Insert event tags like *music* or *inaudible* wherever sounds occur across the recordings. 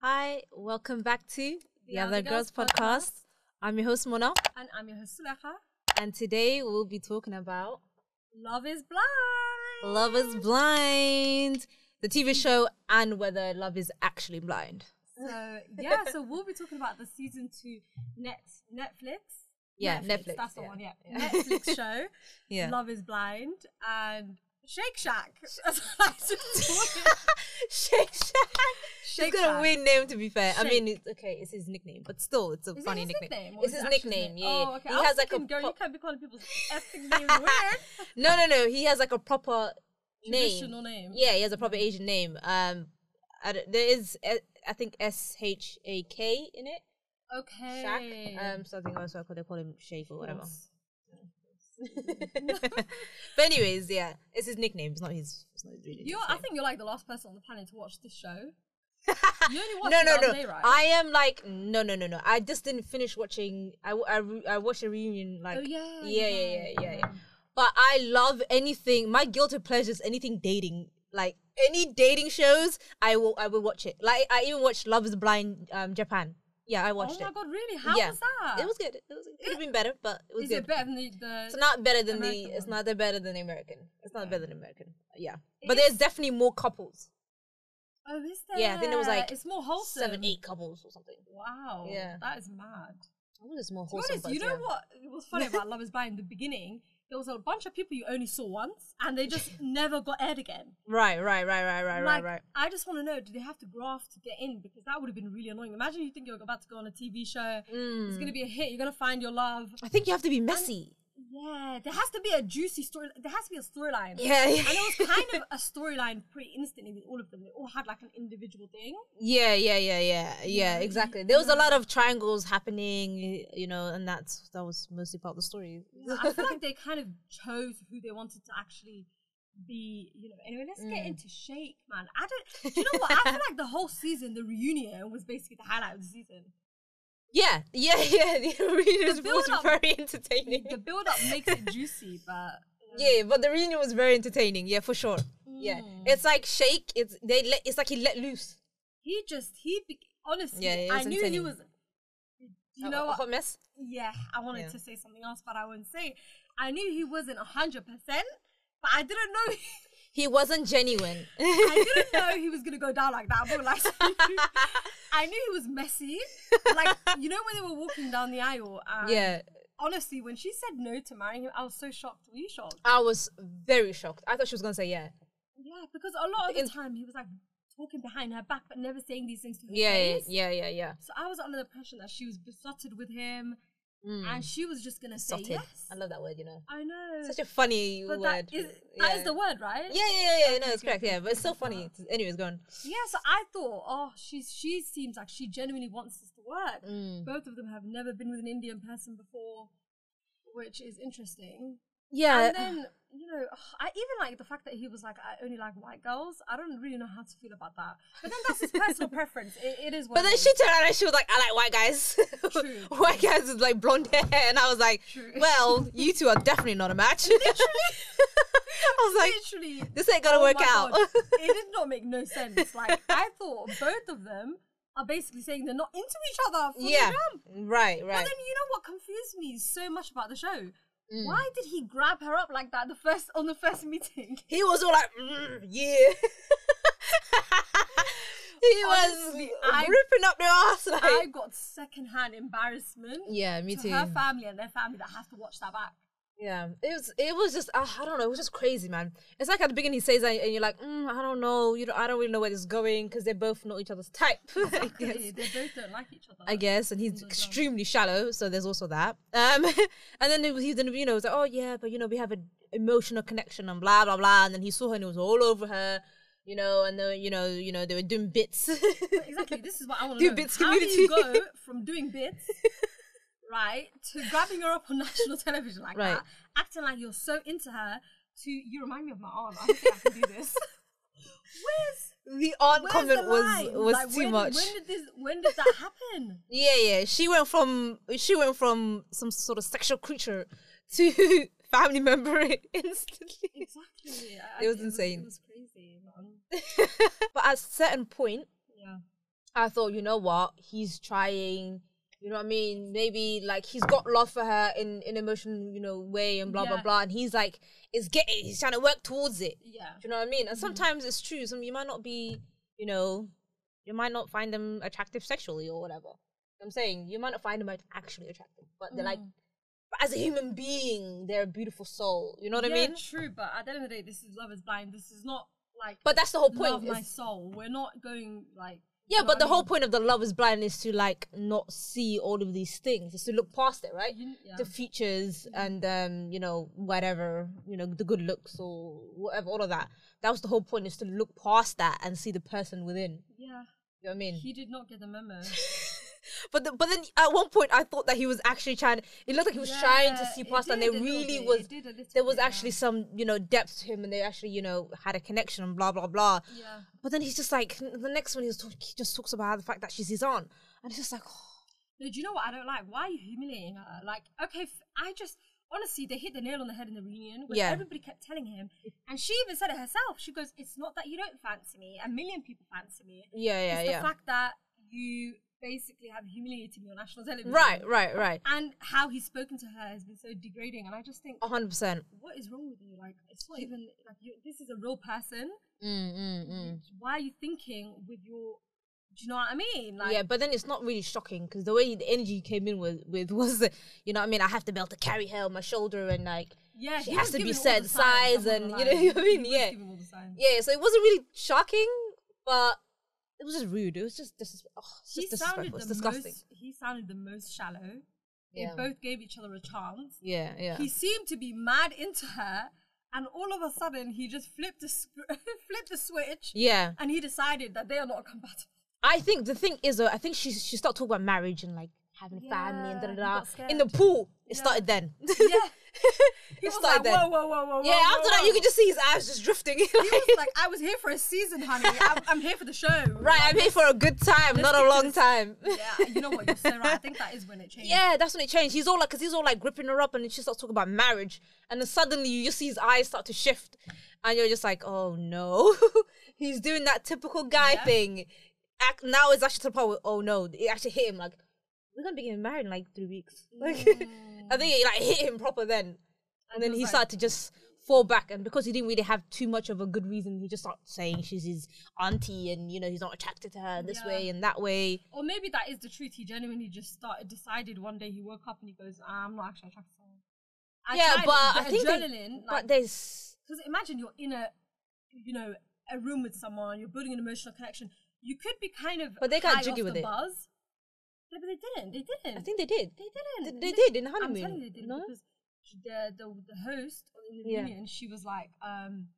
Hi, welcome back to the, Other Girls, podcast. I'm your host Mona, And I'm your host Suleha. and today we'll be talking about Love is blind. Love is Blind, the TV *laughs* show, and whether love is actually blind. So yeah, so we'll be talking about the season two net Netflix. Yeah, Netflix, That's the yeah, one. Yeah, yeah. *laughs* Netflix show. Yeah. Love is blind and Shake Shack. *laughs* I like to call. Shake Shack. Shake it's got a weird name to be fair. I mean, it's okay. It's his nickname, but still, it's a Is it funny his nickname. nickname or It's is his it actual nickname. name? Yeah, Oh, okay. he I was has like a thinking, girl, you can't be calling people's *laughs* ethnic names weird. no, no, no. He has like a proper name. Traditional name. Yeah, he has a proper Asian name. Um, I d there is uh, I think S H A K in it. Okay. Shaq. Um, something else. I they call him Shake or whatever. Yes. *laughs* but anyways, yeah, it's his nickname. It's not his. It's not his real You're, I think you're like the last person on the planet to watch this show. *laughs* You only watched no, it no, the no. other day, right? I am like no, no, no, no. I just didn't finish watching. I w- I, re- I watched a reunion like oh yeah, yeah, yeah, yeah, yeah, yeah. But I love anything. My guilty pleasure is anything dating. Like any dating shows, I will I will watch it. Like I even watched Love Is Blind um Japan. Yeah, I oh watched it. Oh my it. god, really? How Yeah. was that? It was good. It, was, it could have been better, but it was Is good. it better than the? the It's not better than American the. It's not that better than the American. It's not better than American. Yeah, It but is- there's definitely more couples. oh, is there? Yeah, I think there was like it's more wholesome. Seven, eight couples or something. Wow. Yeah. that is mad. I think it's more To be wholesome. honest, you know yeah. what was funny about Love Is Blind in the beginning? There was a bunch of people you only saw once, and they just *laughs* never got aired again. Right, right, right, right, right, like, right, right. I just want to know: Do they have to graft to get in? Because that would have been really annoying. Imagine you think you're about to go on a TV show. Mm. It's gonna be a hit. You're gonna find your love. I think you have to be messy. Yeah, there has to be a juicy story. There has to be a storyline. Yeah, yeah. And it was *laughs* kind of a storyline pretty instantly with all of them. They all had like an individual thing. Yeah, yeah, yeah, yeah, yeah. Yeah, Exactly. There was a lot of triangles happening, you know, and that's that was mostly part of the story. I feel like they kind of chose who they wanted to actually be, you know. Anyway, let's get Mm. into Shake, man. I don't. Do you know what? I feel *laughs* like the whole season, the reunion, was basically the highlight of the season. Yeah, yeah, *laughs* yeah. The reunion was build-up- very entertaining. The build-up makes it *laughs* juicy, but Yeah, but the reunion was very entertaining. Yeah, for sure. Yeah, Mm. it's like Shake. It's they let. It's like he let loose. he just he be- honestly, Yeah, it I knew he was. You A- know a what? hot mess. Yeah, I wanted Yeah. to say something else, but I wouldn't say. I knew he wasn't hundred percent, but I didn't know. *laughs* He wasn't genuine. *laughs* I didn't know he was gonna go down like that. But like, *laughs* I knew he was messy. Like you know when they were walking down the aisle. And yeah, Honestly, when she said no to marrying him, I was so shocked. Were you shocked? I was very shocked. I thought she was gonna say yeah. Yeah, because a lot of the In- time he was like talking behind her back, but never saying these things to her Yeah, yeah, yeah, yeah, yeah. So I was under the impression that she was besotted with him, Mm. and she was just gonna say yes. I love that word. You know, I know. such a funny but word. that is that is the word, right? Yeah, yeah, yeah, yeah. No, Okay, it's correct. Yeah, but it's so okay. funny. Anyways, go on. Yeah, so I thought, oh, she's she seems like she genuinely wants this to work. Mm. Both of them have never been with an Indian person before, which is interesting. Yeah, And then you know, *sighs* I even like the fact that he was like, I only like white girls. I don't really know how to feel about that. But then that's his personal *laughs* preference. It, it is. What but then she turned around and she was like, "I like white guys." *laughs* White guys with like blonde hair, and I was like, True. "Well, *laughs* you two are definitely not a match." I was like, literally. "This ain't gonna oh work out." God, it did not make no sense. Like I thought both of them are basically saying they're not into each other. For yeah, jump. right, But right. then you know what confused me so much about the show? Mm. Why did he grab her up like that the first on the first meeting? *laughs* He was all like, mm, "Yeah." *laughs* he Honestly, was I- ripping up their ass like. I got secondhand embarrassment yeah, me to too. her family and their family that have to watch that back. Yeah, it was. It was just. Uh, I don't know. It was just crazy, man. It's like at the beginning he says that, and you're like, mm, I don't know. You know, I don't really know where this is going because they both know each other's type. *laughs* I They, guess. they both don't like each other. I guess, and he's From the jump. extremely shallow, so there's also that. Um, *laughs* and then he then you know was like, oh yeah, but you know we have an emotional connection and blah blah blah. And then he saw her and it was all over her, you know, and then you know you know they were doing bits. Exactly. This is what I want Do to know. bits How do you go *laughs* from doing bits, right, to grabbing her up on *laughs* national television like Right. that, acting like you're so into her, to you remind me of my aunt. I don't think I can do this. *laughs* Where's the aunt where's comment the was was Like, too when, much. When did this? When did that happen? Yeah, yeah. She went from she went from some sort of sexual creature to *laughs* family member instantly. Exactly. It was insane. It was crazy, but at a certain point, Yeah. I thought, you know what, he's trying. You know what I mean? Maybe like he's got love for her in in emotional, you know, way and blah blah Yeah. blah, and he's like is getting, he's trying to work towards it. Yeah. Do you know what I mean? And mm-hmm. sometimes it's true. Some you might not be, you know, you might not find them attractive sexually or whatever. I'm saying you might not find them actually attractive, but they're like, mm. but as a human being, they're a beautiful soul. You know what I mean? true. But at the end of the day, this is love is blind. This is not like But that's the whole point. love my soul. We're not going like. Yeah, but the whole point of the love is blind is to like not see all of these things, is to look past it, right? Yeah. The features and um, you know, whatever, you know, the good looks or whatever, all of that. That was the whole point, is to look past that and see the person within. Yeah. You know what I mean? He did not get the memo. *laughs* *laughs* But the, but then at one point I thought that he was actually trying. It looked like he was trying to see past, and there really bit, was it did a little there was bit, yeah. actually some you know depth to him, and they actually you know had a connection and blah blah blah. Yeah. But then he's just like the next one he was talk, he just talks about the fact that she's his aunt, and it's just like oh, No, do you know what I don't like? Why are you humiliating her? Like, okay, f- I just honestly they hit the nail on the head in the reunion when Yeah. everybody kept telling him, and she even said it herself. She goes, "It's not that you don't fancy me. A million people fancy me. yeah yeah it's yeah. the fact that you basically have humiliated me on national television. Right right right. And how he's spoken to her has been so degrading. And I just think, hundred percent. what is wrong with you? Like, it's not even like you, this is a real person. Mm, mm, mm. Why are you thinking with your? Do you know what I mean? Like, yeah, but then it's not really shocking because the way the energy came in with, with *laughs* was, you know, what I mean, I have to be able to carry her on my shoulder and like, yeah, she has to be set size and, you know what I mean? Yeah. giving all the signs. yeah. So it wasn't really shocking, but it was just rude. It was just, dis- oh, just disrespectful. It's disgusting. most. He sounded the most shallow. Yeah. They both gave each other a chance. Yeah, yeah. He seemed to be mad into her, and all of a sudden he just flipped the *laughs* flipped the switch, yeah. and he decided that they are not compatible. I think the thing is, though, I think she she started talking about marriage and like having a family and da da da. In the pool, it Yeah. started then. Yeah. *laughs* He was like, whoa, whoa, whoa, whoa, Yeah, whoa, after that, you could just see his eyes just drifting. *laughs* He was like, I was here for a season, honey. I'm, I'm here for the show. *laughs* right, I'm here for a good time, not a long time. Yeah, you know what? You're so right. I think that is when it changed. Yeah, that's when it changed. He's all like, cause he's all like gripping her up, and then she starts talking about marriage, and then suddenly you just see his eyes start to shift, and you're just like, oh no, *laughs* he's doing that typical guy Yeah. thing. Act, now it's actually to the point where, oh no, it actually hit him like, we're gonna be getting married in like three weeks. Like, mm. I think it like *laughs* hit him proper then, and then he like- started to just fall back, and because he didn't really have too much of a good reason, he just started saying she's his auntie, and you know he's not attracted to her this Yeah. way and that way. Or maybe that is the truth. He genuinely just started, decided one day he woke up and he goes, "Ah, I'm not actually attracted to her. I yeah, but I think they- adrenaline, but there's because imagine you're in a, you know, a room with someone, you're building an emotional connection. You could be kind of, But they got high jiggy with the it. Buzz. Yeah, but they didn't. They didn't. I think they did. they didn't. They- they did in the I'm honeymoon, telling you, they did no? because the the the host in the Yeah. reunion, she was like, um,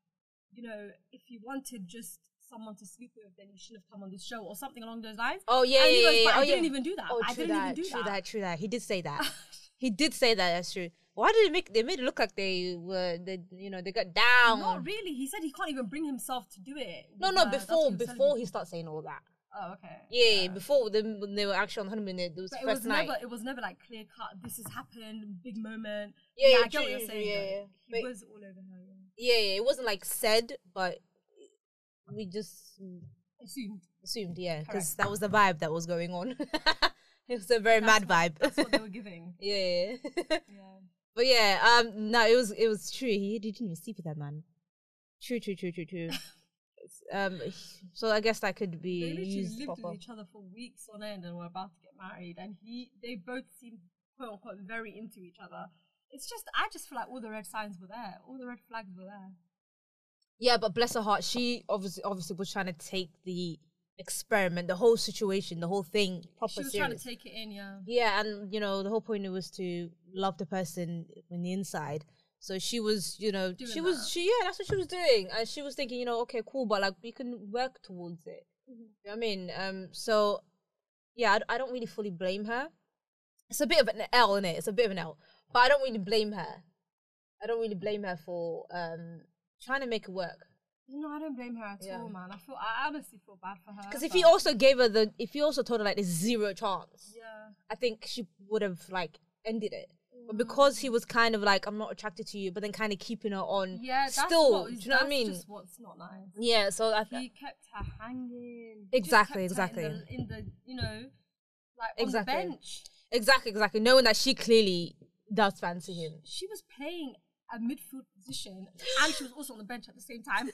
you know, if you wanted just someone to sleep with, then you shouldn't have come on this show or something along those lines. Oh yeah, And he yeah, goes, yeah, "But yeah. I Oh, didn't yeah. even do that. Oh, I true didn't that, even do true that. that, true that. He did say that. *laughs* he did say that. That's true. Why did they make? They made it look like they were. They, you know, they got down. Not really. He said he can't even bring himself to do it. No, no. her. Before, what he was telling before he starts saying all that. Oh, okay. Yeah, yeah. Before them, when they were actually on honeymoon, it was But the it first was night. never. It was never like clear cut. This has happened. Big moment. Yeah, yeah, I get what you're saying. yeah, yeah. He But- was all over her. Yeah. yeah, yeah. It wasn't like said, but we just Assumed. assumed, yeah, because that was the vibe that was going on. *laughs* it was a very That's mad what- vibe. That's what they were giving. *laughs* yeah. *laughs* Yeah. But yeah, um, no, it was it was true. He, he didn't even sleep with that man. True, true, true, true, true. It's, um, so I guess that could be literally used lived proper. with each other for weeks on end and were about to get married. And he, they both seemed quote unquote very into each other. It's just, I just feel like all the red signs were there. All the red flags were there. Yeah, but bless her heart, she obviously obviously was trying to take the experiment, the whole situation, the whole thing proper She was serious. trying to take it in, yeah. yeah, and you know the whole point was to love the person on the inside. So she was, you know, Doing she was, that. she yeah, that's what she was doing, and she was thinking, you know, okay, cool, but like we can work towards it. Mm-hmm. You know what I mean, um, so yeah, I, I don't really fully blame her. It's a bit of an L in it. It's a bit of an L, but I don't really blame her. I don't really blame her for um trying to make it work. No, I don't blame her at Yeah. all, man. I feel, I honestly feel bad for her. Because if he also gave her the, if he also told her like there's zero chance, yeah. I think she would have like ended it. But because he was kind of like, I'm not attracted to you, but then kind of keeping her on. Yeah, that's still, what, do you know what I mean? Just what's not nice. Yeah, so I think He kept her hanging. Exactly, her In exactly. the, in the you know, like on Exactly. the bench. exactly, exactly, knowing that she clearly does fancy him. She was playing a midfield position, and she was also on the bench at the same time.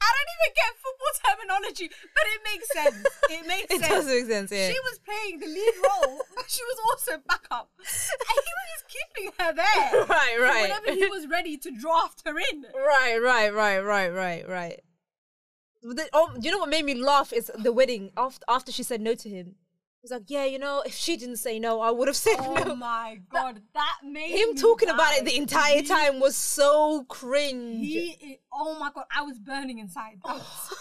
I don't even get football terminology, but it makes sense. It *laughs* makes sense. It sense. does make sense, yeah. She was playing the lead role, but she was also backup. And he was just keeping her there. *laughs* right, right. Whenever he was ready to draft her in. *laughs* Right, right, right, right, right, right. The- oh, do you know what made me laugh is the wedding after after she said no to him. He's like, yeah, you know, if she didn't say no, I would have said Oh no. Oh my god, that made Him talking about it the entire He- time was so cringe. He, oh my god, I was burning inside. Was- *laughs*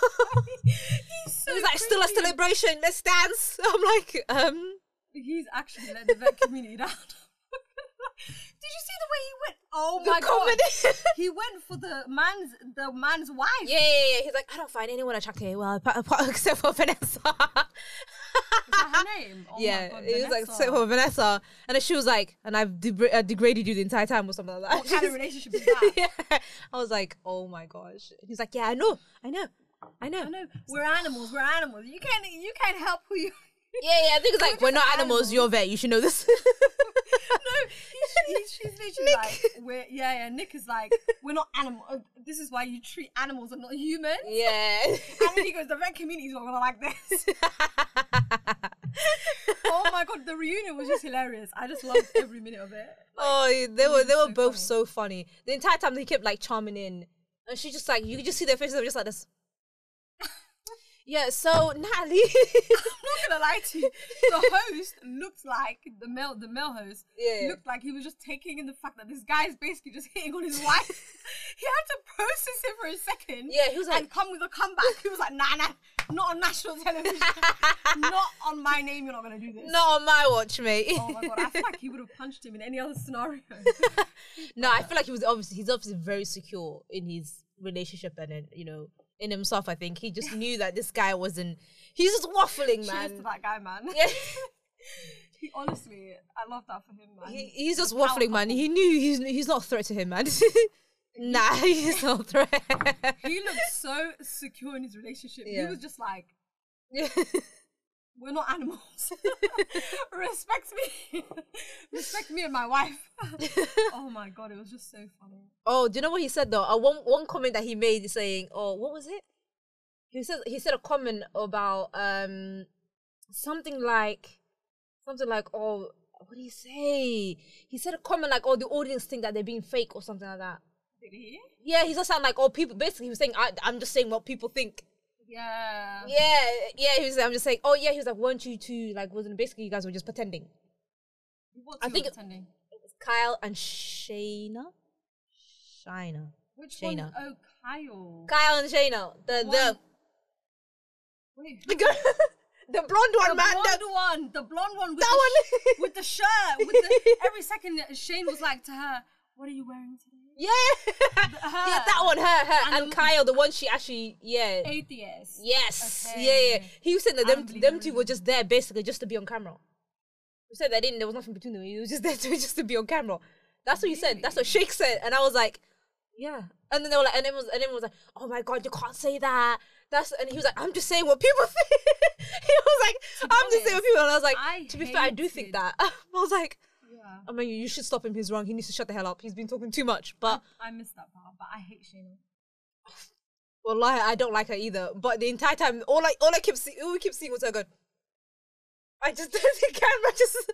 *laughs* he's so He was like, still a celebration, let's dance. *laughs* I'm like, um, He's actually let the vet community down. Did you see the way he went? Oh the my comedy. god, he went for the man's the man's wife. yeah, yeah, yeah. He's like, I don't find anyone attractive. Well, apart- apart- except for Vanessa. Is that her name? Oh yeah, god, it was like except for Vanessa, and then she was like, and I've degra- uh, degraded you the entire time or something like that. What kind of *laughs* relationship is that? *laughs* yeah. I was like, oh my gosh. He's like, yeah, I know, I know, I know. I know we're animals. We're animals. You can't you can't help who you. *laughs* Yeah, yeah. I think it's like we're just not animals. animals. You're vet. You should know this. no, he's, he's, she's literally like, we're, yeah, yeah. Nick is like, we're not animals. Oh, this is why you treat animals and not humans. yeah. And then he goes, the vet community's not gonna like this. *laughs* oh my god, the reunion was just hilarious. I just loved every minute of it. oh, they were they were so both funny. so funny. The entire time they kept like charming in, and she just like you could just see their faces. They were just like this. Yeah. So *laughs* Natalie. I'm not gonna lie to you. The host looked like the male, the male host Yeah. looked like he was just taking in the fact that this guy is basically just hitting on his wife. *laughs* he had to process it for a second. Yeah, he was like- and come with a comeback. He was like, nah, nah, not on national television, *laughs* not on my name. You're not gonna do this. Not on my watch, mate. Oh my god, I feel like he would have punched him in any other scenario. no, I feel like he was obviously he's obviously very secure in his relationship and then you know in himself. I think he just knew that this guy wasn't. He's just waffling, man. Cheers to that guy, man. Yeah. *laughs* he honestly, I love that for him, man. He, he's just waffling, man. He knew he's he's not a threat to him, man. *laughs* nah, *laughs* he's not a threat. He looked so secure in his relationship. Yeah. He was just like. We're not animals. *laughs* Respect me. *laughs* Respect me and my wife. *laughs* oh my god, it was just so funny. oh, do you know what he said though? Uh, one one comment that he made saying, "Oh, what was it?" He said he said a comment about um something like something like, "Oh, what did he say?" He said a comment like, "Oh, the audience think that they're being fake or something like that." Did he? Yeah, he just sound like, "Oh, people." Basically, he was saying, I, "I'm just saying what people think." Yeah. Yeah, yeah. He was. I'm just saying. Oh, yeah. He was like, "Weren't you two like?" Wasn't basically you guys were just pretending. What I think were it- pretending? It was Kyle and Shaina. Shaina. Which Shaina. one? Oh, Kyle. Kyle and Shaina. The One- Wait. the the, girl- *laughs* the blonde one, The man. blonde one, the blonde one with That the one. sh- with the shirt, with the *laughs* every second Shayne was like to her, "What are you wearing today?" Yeah, *laughs* yeah, that one, her, her, and, And Kyle, the one she actually, yeah, Atheist. yes, Okay. yeah, yeah. He was saying that them, them two were just there basically just to be on camera. He said they didn't. There was nothing between them. He was just *laughs* there to just to be on camera. That's what he said. That's what Shake said, and I was like, yeah. And then they were like, and everyone was, and everyone was like, oh my god, you can't say that. That's and he was like, I'm just saying what people *laughs* think. he was like, I'm just saying what honest, people. And I was like, I to be fair, I do think that. I was like, Yeah. I mean, you should stop him. He's wrong. He needs to shut the hell up. He's been talking too much. But I missed that part, but I hate Shaina. Well, I don't like her either. But the entire time, all I all I kept seeing, all we kept seeing was her going. I just *laughs* the camera just.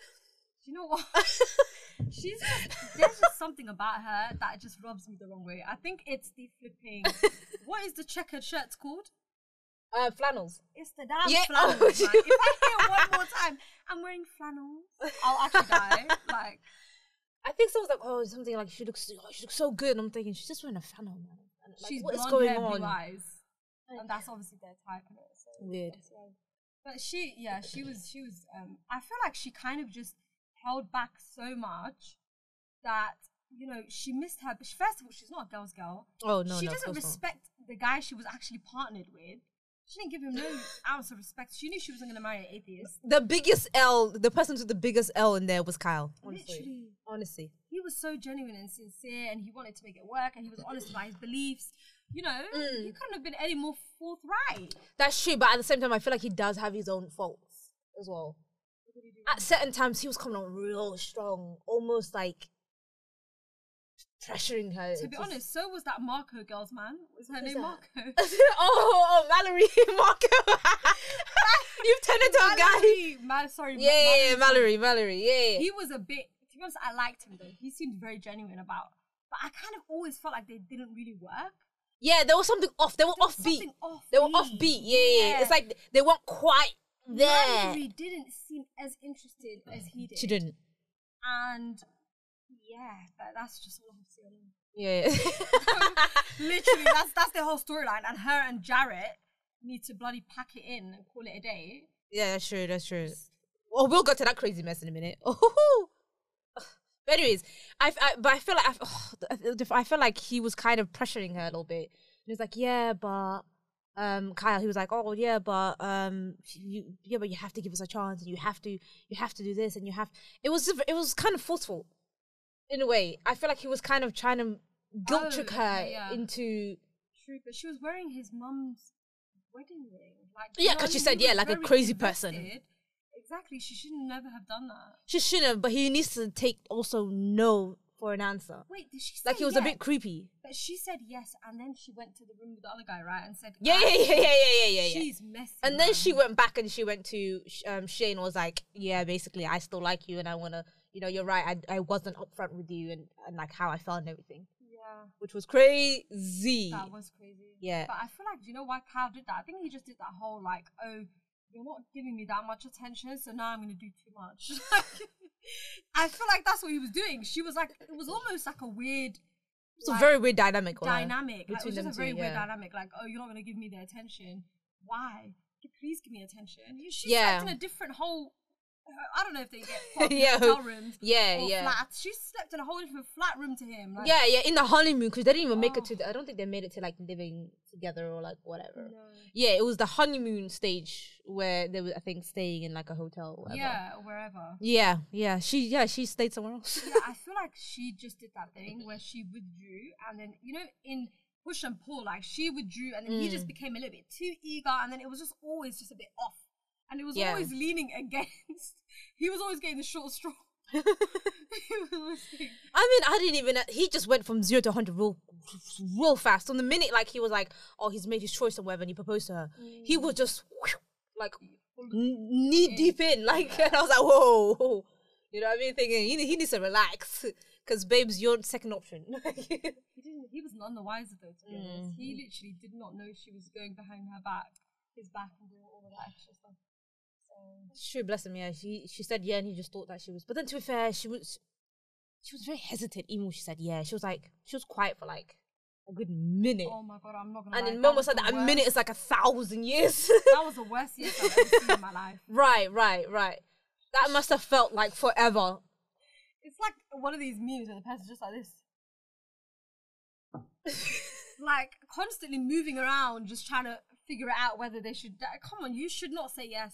You know what? *laughs* She's just there's just something about her that just rubs me the wrong way. I think it's the flipping. *laughs* what is the checkered shirts called? Uh, flannels. It's the damn Yeah, *laughs* flannels. If I hear one more time, I'm wearing flannels. I'll actually die. *laughs* Like I think someone's like, oh, something like she looks, oh, she looks so good. And I'm thinking she's just wearing a flannel, man. And, Like, she's what is going hair, on? eyes, and that's obviously their type. innit? So Weird. But she, yeah, she was, she was. Um, I feel like she kind of just held back so much that you know she missed her. But first of all, she's not a girl's girl. Oh no, she no, doesn't course not. respect the guy she was actually partnered with. She didn't give him no ounce of respect. She knew she wasn't gonna marry an atheist. The biggest L, the person with the biggest L in there was Kyle. Honestly, Literally. honestly. He was so genuine and sincere, and he wanted to make it work, and he was honest about his beliefs. You know, Mm. he couldn't have been any more forthright. That's true, but at the same time, I feel like he does have his own faults as well. At certain times, he was coming on real strong, almost like pressuring her. To be Just- honest, so was that Marco girl's man. Was her name that? Marco? *laughs* oh, oh, Mallory, *laughs* Marco, *laughs* you've turned into a guy. Mallory, Mal- sorry, Yeah, yeah, yeah, Mallory's Mallory, Mallory, yeah, yeah. he was a bit to be honest i liked him though he seemed very genuine about but i kind of always felt like they didn't really work yeah, there was something off. They were There offbeat. off They were offbeat. Yeah, yeah, yeah. It's like they weren't quite there. Mallory didn't seem as interested as he did She didn't. and yeah but that's just all i have to say on him. Yeah. *laughs* literally *laughs* that's that's their whole storyline and her and Jarrette need to bloody pack it in and call it a day Yeah, that's true. That's true. Well, we'll go to that crazy mess in a minute. *laughs* Oh, but anyways, I, I but I feel like I, *sighs* I feel like he was kind of pressuring her a little bit. He was like, "Yeah, but um, Kyle." He was like, "Oh, yeah, but um, you, yeah, but you have to give us a chance, and you have to, you have to do this, and you have." It was, it was kind of forceful, in a way. I feel like he was kind of trying to guilt Oh, trick her yeah. into. true but she was wearing his mum's wedding ring like Yeah, you know 'cause what I she said, yeah, like a crazy person. exactly she should never have done that She shouldn't, have, but he needs to take also no for an answer. Wait, did she say Like he was a bit creepy. But she said yes, and then she went to the room with the other guy, right? And said, Yeah, yeah, "Ah, yeah, yeah, yeah, yeah, yeah. She's messy. And then she went back and she went to um, Shayne was like, yeah, basically, I still like you and I want to, you know, you're right. I, I wasn't upfront with you and, and like how I felt and everything, Yeah, which was crazy. that was crazy. Yeah. But I feel like, do you know why Kyle did that? I think he just did that whole, like, oh, you're not giving me that much attention, so now I'm going to do too much. *laughs* I feel like that's what he was doing. She was like, it was almost like a weird. It's a very weird dynamic. dynamic. Like, it was just a very two, weird yeah. dynamic. Like, oh, you're not going to give me the attention. Why? Please give me attention. She Yeah. in a different whole. I don't know if they get *laughs* Yeah, hotel rooms. yeah, yeah. Flats. She slept in a whole different flat room to him. Like, Yeah, yeah, in the honeymoon because they didn't even make it Oh. to. The, I don't think they made it to like living together or like whatever. No. Yeah, it was the honeymoon stage where they were, I think, staying in like a hotel. Or whatever. Yeah, or wherever. yeah, yeah. She, yeah, she stayed somewhere else. yeah, I feel like *laughs* she just did that thing where she withdrew, and then you know in push and pull, like she withdrew, and then he Mm. just became a little bit too eager, and then it was just always just a bit off, and it was Yeah. always leaning *laughs* against. He was always getting the short straw. *laughs* *laughs* He was always getting- I mean, I didn't even. He just went from zero to hundred real, real fast. On the minute, like he was like, "Oh, he's made his choice or whatever," and he proposed to her. He mm. was just like knee deep in, like, and I was like, "Whoa, whoa." you know what I mean? Thinking he, he needs to relax because, babes, you're second option. he didn't. He was none the wiser though. To be honest, he mm. literally did not know she was going behind her back, his back, and doing all of that extra stuff. So True, bless him. Yeah, she she said yeah, and he just thought that she was. But then, to be fair, she was she was very hesitant. Even when she said yeah, she was like she was quiet for like a good minute. oh my god, I'm not gonna. and then Momo was said that a minute is like a thousand years. that was the worst year I've ever seen in my life. *laughs* right, right, right. That must have felt like forever. It's like one of these memes where the person's just like this. like constantly moving around, just trying to figure it out whether they should. die. Come on, you should not say yes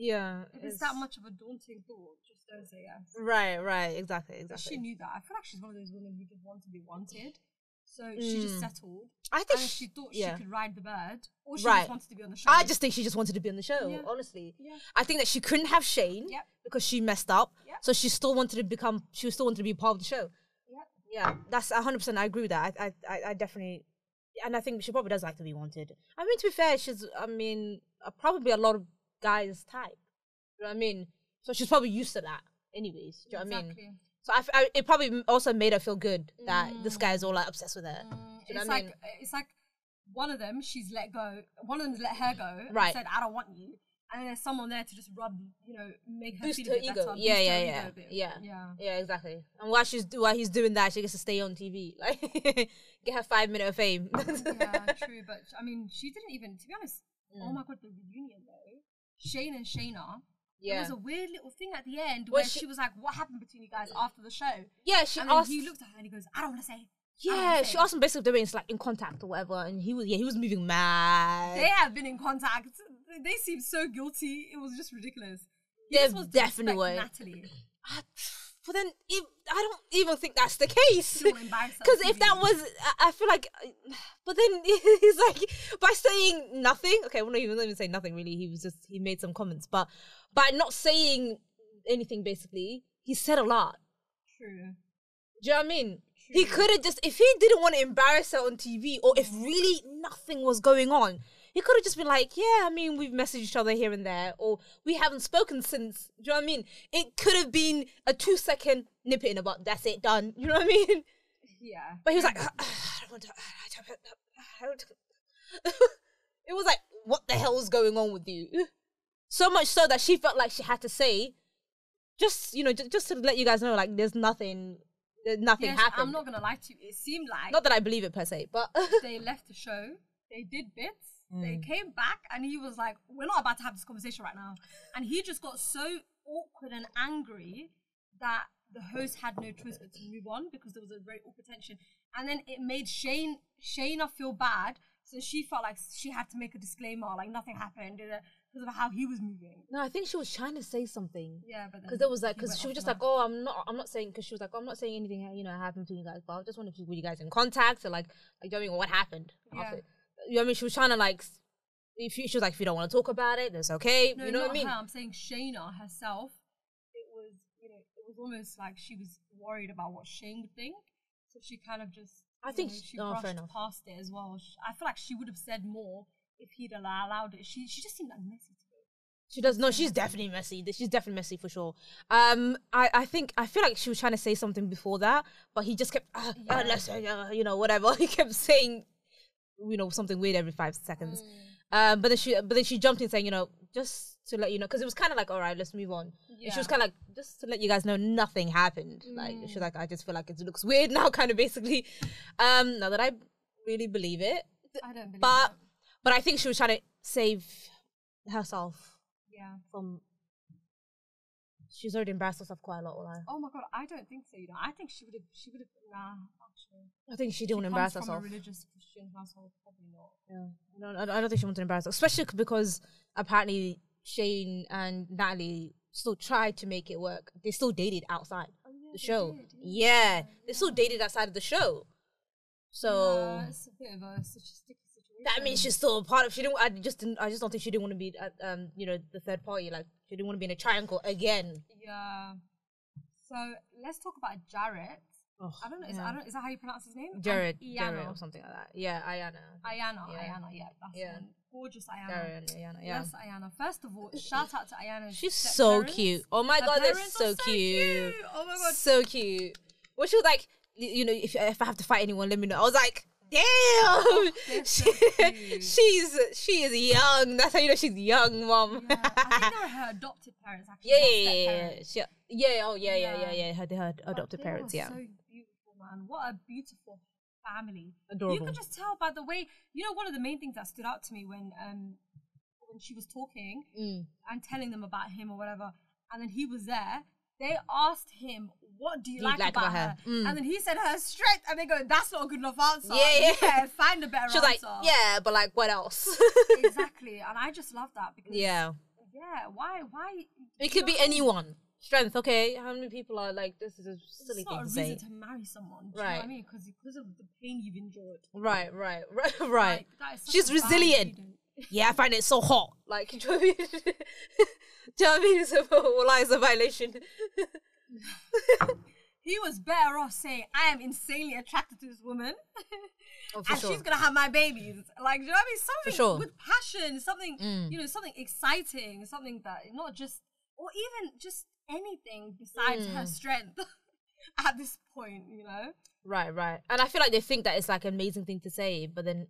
if, if it's Yeah, if it's that much of a daunting thought. Just don't say yes. Right, right, exactly, exactly. she knew that. I feel like she's one of those women who just want to be wanted. So she just Mm. settled, I think she, she thought yeah. she could ride the bird, or she Right. just wanted to be on the show. I just think she just wanted to be on the show. Yeah. Honestly, Yeah. I think that she couldn't have Shayne Yep. because she messed up. Yep. So she still wanted to become. She still wanted to be part of the show. Yep. Yeah, that's hundred percent. I agree with that. I, I, I, I definitely, and I think she probably does like to be wanted. I mean, to be fair, she's, I mean, uh, probably a lot of guys' type. You know what I mean? So she's probably used to that, anyways. Do you know what I mean? Exactly. So I, it probably also made her feel good that this guy is all like obsessed with her. Mm, Do you know it's what I like mean? it's like one of them she's let go. One of them's let her go. and Right. Said I don't want you, and then there's someone there to just rub, you know, make her Boost feel her a bit ego. better. Yeah, yeah, her yeah, ego yeah. yeah. Yeah, exactly. And while she's while he's doing that, she gets to stay on TV, *laughs* like get her five minute of fame. yeah, *laughs* true. But I mean, she didn't even. To be honest, oh Mm. my god, the reunion though. Shayne and Shaina. There yeah, was a weird little thing at the end where she- she, was like, "What happened between you guys after the show?" yeah. She and asked. he looked at her and he goes, "I don't want to say." Yeah, she asked him basically if they were in, like in contact or whatever, and he was yeah he was moving mad. They have been in contact. They seem so guilty. It was just ridiculous. They just definitely. Natalie. *sighs* I- but then if, I don't even think that's the case. Don't embarrass *laughs* her Because if that was, I- I feel like, *sighs* but then *laughs* he's like by saying nothing. Okay, well, no, he wasn't even say nothing really. He was just he made some comments, but by not saying anything, basically, he said a lot. True. Do you know what I mean? True. He could have just, if he didn't want to embarrass her on TV, or if really nothing was going on, he could have just been like, "Yeah, I mean, we've messaged each other here and there, or we haven't spoken since." Do you know what I mean? It could have been a two-second nip it in the butt. That's it, done. You know what I mean? Yeah. But he was like, uh, uh, "I don't want to." Uh, I don't, I don't, *laughs* it was like, what the hell is going on with you? So much so that she felt like she had to say, just you know, just, just to let you guys know, like, there's nothing, nothing Yes, happened. I'm not gonna lie to you. It seemed like Not that I believe it per se, but they left the show. They did bits. They Mm. came back, and he was like, "We're not about to have this conversation right now." And he just got so awkward and angry that the host had no choice but to move on because there was a very awkward tension. And then it made Shayne Shaina feel bad, so she felt like she had to make a disclaimer, like nothing happened uh, because of how he was moving. no, I think she was trying to say something. Yeah, but Because there was like, because she was just like, oh, I'm not, I'm not saying, because she was like, oh, I'm not saying anything, you know, happened to you guys, but I just wanted to were you guys in contact or like, like, you know what what happened? Yeah. After, you know what I mean? She was trying to like, if you, she was like, if you don't want to talk about it, that's okay. No, you know what I mean? Her. I'm saying Shaina herself. It was, you know, it was almost like she was worried about what Shayne would think, so she kind of just. I think know, she- she oh, brushed past it as well. Sh- I feel like she would have said more if he'd allowed it. She she just seemed like messy to me. She does. No, she's definitely messy. She's definitely messy for sure. Um, I, I think I feel like she was trying to say something before that, but he just kept, uh, Yeah. uh, you know, whatever. *laughs* He kept saying, you know, something weird every five seconds. Mm. Um, but then she, but then she jumped in saying, you know, just to let you know, because it was kind of like, all right, let's move on. And she was kind of like, just to let you guys know, nothing happened. Like she was Mm. like, I just feel like it looks weird *laughs* now, kind of basically. Um, now that I really believe it, I don't believe but but I think she was trying to save herself Yeah. from. She's already embarrassed herself quite a lot. Like. Oh my god, I don't think so. You know, I think she would have. She would have. Nah, actually. I think she didn't She embarrass comes herself. From a religious Christian household, probably not. Yeah, I don't, I don't- think she wanted to embarrass herself, especially because apparently Shayne and Natalie still tried to make it work. They still dated outside Oh, yeah, the show. did, Yeah, they still dated outside of the show. So Yeah, it's a bit of a sticky situation. that means she's still a part of. She didn't. I just didn't. I just don't think she didn't want to be, at, um, you know, the third party. Like she didn't want to be in a triangle again. Yeah. So let's talk about Jarrette. Oh, I don't know. Is, yeah. I don't, is that how you pronounce his name? Jared, And Jared Iyanna. or something like that. Yeah, Iyanna. Iyanna. Yeah. Iyanna. Yeah. That's Yeah. one. Gorgeous Iyanna. Jared, Iyanna. Yeah. Yes, Iyanna. First of all, shout out to Iyanna. She's so cute. Oh my Her god, they're so, so cute. cute. Oh my God. so cute. Well, she was like, you know, if if I have to fight anyone, let me know. I was like, damn, *laughs* they're she, she's she is young. That's how you know she's young, mom. Yeah, I think they were her adopted parents actually. *laughs* yeah, yeah, yeah, yeah. Yeah. Oh, yeah, yeah, yeah, Yeah. Her, her adopted parents. Yeah, So man. What a beautiful family. adorable. You could just tell by the way. You know, one of the main things that stood out to me when um when she was talking Mm. and telling them about him or whatever, and then he was there. They asked him, "What do you Do you like, about, her?" Mm. And then he said her strength, and they go, "That's not a good enough answer. Yeah, yeah. find a better She was like, answer." yeah, but like, what else? exactly. And I just love that because yeah, yeah. Why? Why? it could be anyone. Strength, okay. How many people are like this? Is a silly It's thing not a to say. reason to marry someone. Do you know what I mean? Because because of the pain you've endured. Right, right, *laughs* right, right. Like, that is such She's resilient. *laughs* yeah, I find it so hot. Like, *laughs* do you know what I mean? do you know what I mean? It's a, well, it's a violation. He was better off saying, "I am insanely attracted to this woman, Oh, and sure. she's gonna have my babies." Like, do you know what I mean? Something sure. with passion, something Mm. you know, something exciting, something that not just, or even just anything besides her Mm. strength *laughs* at this point. You know? Right, right. And I feel like they think that it's like an amazing thing to say, but then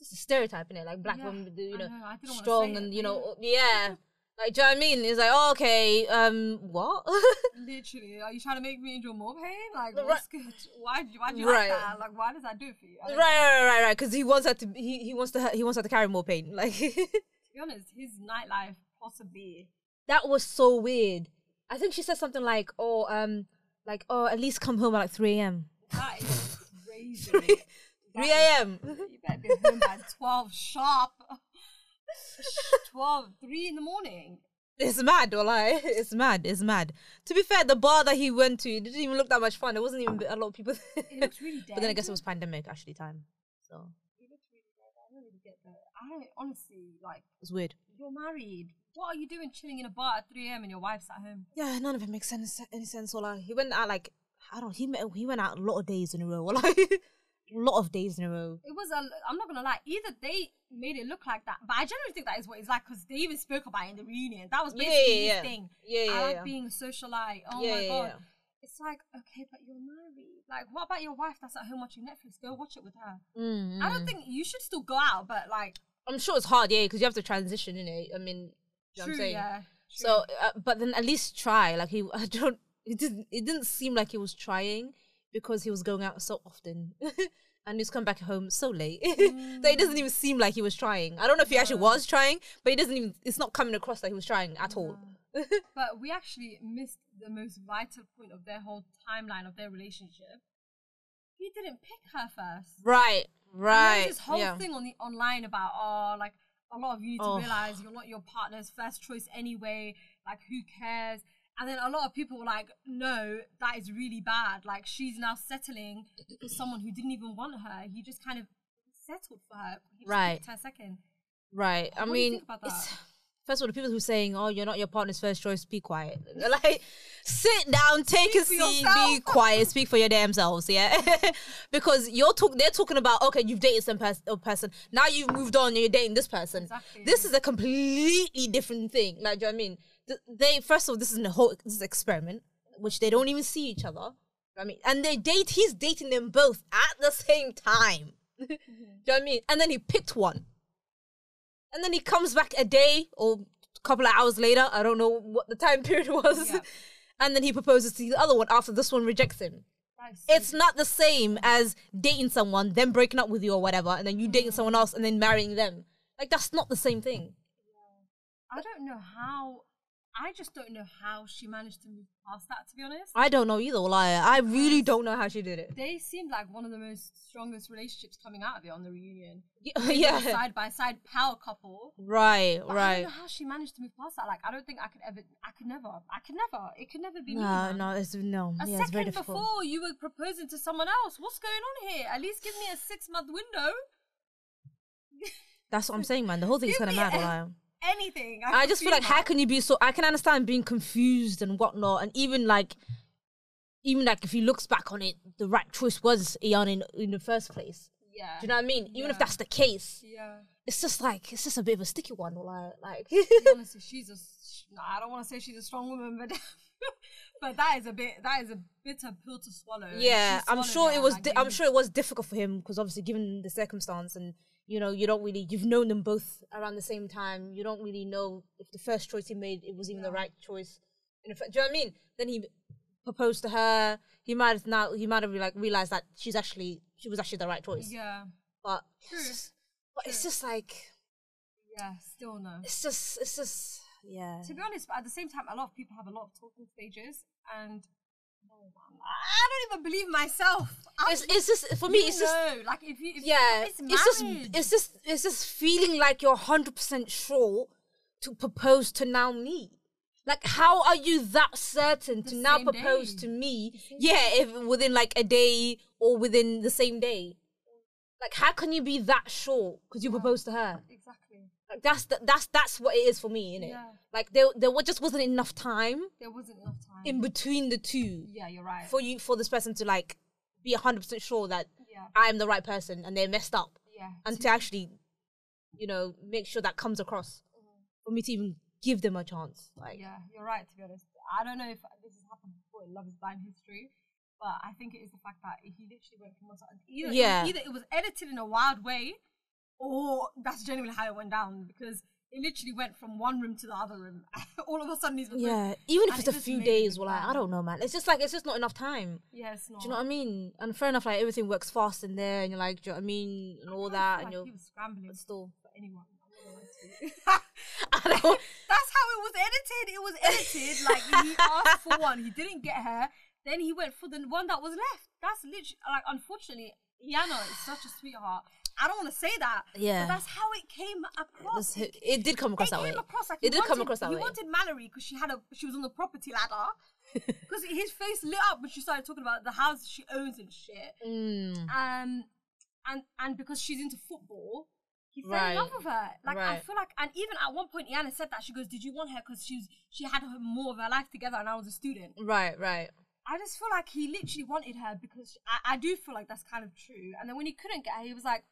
it's a stereotype, innit? Like black Yeah, women, do, you know, know, I didn't wanna strong and it, you know, yeah. Like, do you know what I mean? It's like, oh, okay, um, what? *laughs* Literally, are you trying to make me endure more pain? Like, Right. what's good? Why? do you- Why do you Right. like that? Like, why does that do it for you? Right, know. right, right, right. Because he wants her to, he, he wants to, he wants her to carry more pain. *laughs* Like, To be honest, his nightlife possibly. That was so weird. I think she said something like, oh, um, like, oh, at least come home at like 3 a.m. That is *laughs* crazy. *laughs* 3 a.m. You better be home by 12 sharp. *laughs* 12, 3 in the morning. It's mad, like it's mad, it's mad. To be fair, the bar that he went to it didn't even look that much fun. There wasn't even a lot of people. It looks really dead. but then I guess it was pandemic actually time, so It looks really dead. I don't really get that. I honestly, like, it's weird. you're married. What are you doing chilling in a bar at 3 a.m. and your wife's at home? Yeah, none of it makes sense any sense. Or like he went out like I don't. He he went out a lot of days in a row. *laughs* Like a lot of days in a row. It was a, I'm not gonna lie, either they made it look like that, but I generally think that is what it's like because they even spoke about it in the reunion. That was Yeah, basically yeah, his thing. Yeah, yeah, I like yeah. being a socialite. Oh Yeah, my yeah, god. yeah. It's like, okay, but you're married. Like, what about your wife that's at home watching Netflix? Go watch it with her. Mm, I don't think you should still go out, but like, I'm sure it's hard, yeah, because you have to transition in it. I mean, you know true, I'm saying. yeah. So, uh, but then at least try. Like he, *laughs* I don't. It didn't. It didn't seem like he was trying because he was going out so often, *laughs* and he's come back home so late *laughs* that it doesn't even seem like he was trying. I don't know if he actually was trying, but it doesn't even. It's not coming across that he was trying at all. But we actually missed the most vital point of their whole timeline of their relationship. He didn't pick her first. Right. Right. this whole yeah. thing on the online about oh like a lot of you need to Oh. realize you're not your partner's first choice anyway. Like who cares? And then a lot of people were like, no, that is really bad. Like she's now settling for someone who didn't even want her. He just kind of settled for her. He Right. her second. Right. I What you mean, think about it's- that? first of all, the people who are saying, "Oh, you're not your partner's first choice," be quiet. *laughs* Like, sit down, take a for seat, be *laughs* quiet, speak for your damn selves, yeah. *laughs* because you're talk, they're talking about, okay, you've dated some pers- person, now you've moved on, and you're dating this person. Exactly. This is a completely different thing. Like, do you know what I mean? Th- They first of all, this is a whole this is an experiment, which they don't even see each other. I mean, and they date. He's dating them both at the same time. do you know what I mean? And then he picked one. And then he comes back a day or a couple of hours later. I don't know what the time *laughs* period was. Yeah. And then he proposes to the other one after this one rejects him. That is so It's not the same as dating someone, then breaking up with you or whatever, and then you dating someone else and then marrying them. Like that's not the same thing. I don't know how. I just don't know how she managed to move past that. To be honest, I don't know either. Like I really don't know how she did it. they seemed like one of the most strongest relationships coming out of it on the reunion. Yeah, They were a yeah. side by side power couple. right, But I right. don't know how she managed to move past that. Like, I don't think I could ever. I could never. I could never. It could never be me. No, man. no, it's no. A yeah, it's very second before you were proposing to someone else. What's going on here? At least give me a six month window. That's what I'm saying, man. The whole thing's *laughs* kind of mad. Like. Anything. I just feel like how can you be so? I can understand being confused and whatnot, and even like, even like if he looks back on it, the right choice was Ian in in the first place. Yeah. Do you know what I mean? Even if that's the case, Yeah. it's just like it's just a bit of a sticky one. Like, like to be *laughs* honest, she's a. s- No, I don't want to say she's a strong woman, but *laughs* but that is a bit. That is a bitter pill to swallow. yeah, I'm sure it was. Di- I'm sure it was difficult for him because obviously given the circumstance and you know you don't really you've known them both around the same time. You don't really know if the first choice he made it was even the right choice. Do you know what I mean? Then he proposed to her. He might have now he might have like realized that she's actually she was actually the right choice. Yeah. But True. it's just, but it's just like Yeah. Still no. it's just it's just yeah. To be honest, but at the same time, a lot of people have a lot of talking stages, and I don't even believe myself. I It's, it's just for me. It's just know, like if you, if yeah. it's, It's just it's just it's just feeling like you're hundred percent sure to propose to now me. Like, how are you that certain to now propose day. to me? Yeah, if within like a day or within the same day. Like, how can you be that sure? Because you proposed to her. exactly. That's the, that's that's what it is for me, innit? Yeah. Like, there there just wasn't enough time There wasn't enough time. in between the two yeah, you're right. for you for this person to like be hundred percent sure that yeah, I'm the right person and they're messed up, yeah. and to actually, you know, make sure that comes across mm-hmm. for me to even give them a chance. Like, Yeah, you're right. To be honest, I don't know if this has happened before in Love Is Blind history, but I think it is the fact that he literally went from one side. Either Yeah. either it was edited in a wild way, or that's genuinely how it went down because it literally went from one room to the other room. *laughs* All of a sudden, he's yeah, even if it's it a few days, well, like, I don't know, man. It's just like it's just not enough time. Yeah, it's not. Do you know what I mean? And fair enough, like everything works fast in there, and you're like, do you know what I mean, and all that, and like you're scrambling but still. for anyone. I'm not gonna lie to you. I don't. *laughs* *laughs* That's how it was edited. It was edited like he asked for one, he didn't get her. then he went for the one that was left. That's literally like unfortunately, Yana is such a sweetheart. I don't want to say that. Yeah. But that's how it came across. It, it did come across it that way. across like it he did come wanted- across that he way. wanted Mallory because she had a she was on the property ladder. *laughs* Because his face lit up when she started talking about the houses she owns and shit. Mm, Um, and and because she's into football, he fell Right. in love with her. Like I feel like, and even at one point, Iyanna said that she goes, "Did you want her because she was she had her, more of her life together, and I was a student." right, right. I just feel like he literally wanted her because I, I do feel like that's kind of true. And then when he couldn't get her, he was like,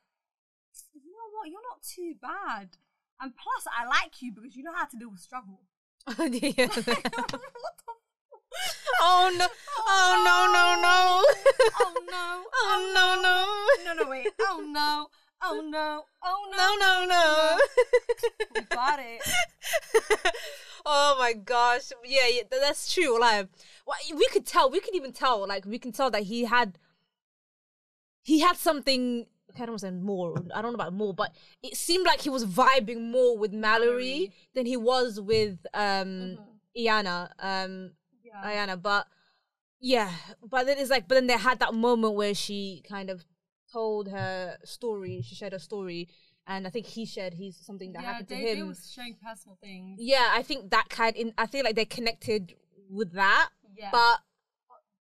"You know what? You're not too bad." And plus, I like you because you know how to deal with struggle. *laughs* *laughs* Yeah. what the oh no! Oh, oh no! No! No! Oh no! *laughs* Oh no! No! No, no, wait. Oh no! Oh no! Oh no! Oh, no! No! Oh, no! We got it. oh my gosh! Yeah, yeah, that's true. Like, well, we could tell. We could even tell. Like, we can tell that he had, he had something. I don't want say more. I don't know about more, but it seemed like he was vibing more with Mallory, than he was with um Iyanna. Um, Yeah. Iyanna, but yeah, but then it's like, but then they had that moment where she kind of told her story. She shared her story, and I think he shared he's something that yeah, happened to him. they was sharing personal things. yeah, I think that kind. In I feel like they're connected with that, Yeah. but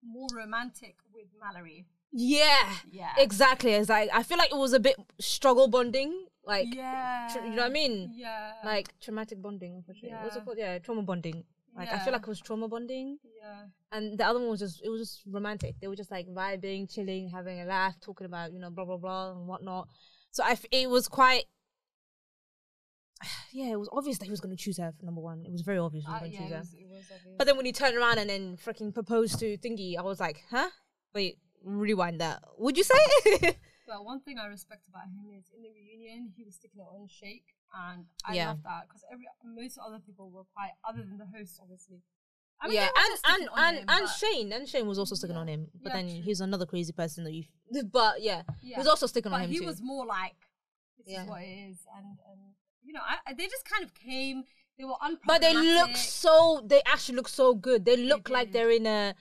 more romantic with Mallory. Yeah, Yeah. exactly. It's like I feel like it was a bit struggle bonding, like yeah. tr- you know what I mean? Yeah. like traumatic bonding. unfortunately. What's it called? Yeah, trauma bonding. Like I feel like it was trauma bonding. yeah. and the other one was just it was just romantic. They were just like vibing, chilling, having a laugh, talking about you know blah blah blah and whatnot. So I f- it was quite. *sighs* Yeah, it was obvious that he was going to choose her for number one. It was very obvious he was Uh, going to yeah, choose it her. was, it was obvious. But then when he turned around and then freaking proposed to Thingy, I was like, huh? Wait, rewind that. Would you say? *laughs* But one thing I respect about him is in the reunion he was sticking it on Shake, and I Yeah. love that because every most other people were quiet, other than the host, obviously. I mean, yeah, and and and, him, and Shayne and Shayne was also sticking Yeah. on him, but Yeah, then true. he's another crazy person that you. *laughs* But yeah, he was also sticking on but him he too. was more like this Yeah. is what it is, and and you know, I, they just kind of came. They were unproblematic. But they look so. They actually look so good. They look like they're in a.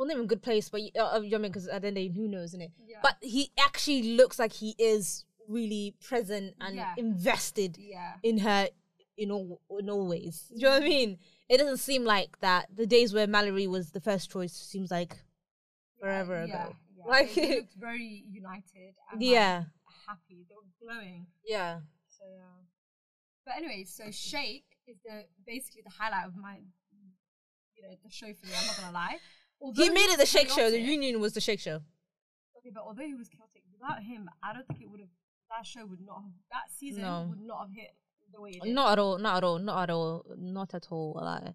Well, not even a good place, but uh, uh, you know, because at the end of the day, who knows, isn't it? Yeah. But he actually looks like he is really present and Yeah. invested yeah, in her in all in all ways. Do you know what I mean? It doesn't seem like that. The days where Mallory was the first choice seems like forever ago. Yeah. Like- they, *laughs* looked very united. And, like, Yeah. happy. They were glowing. Yeah. So yeah. But anyway, so Shake is the basically the highlight of my, you know, the show for me. I'm not gonna lie. Although He made it the Shake Show. The chaotic- Union was the Shake Show. Okay, but although he was chaotic, without him, I don't think it would have. That show would not have. That season No. would not have hit the way it did. Not at all. Not at all. Not at all. Not at all. Like,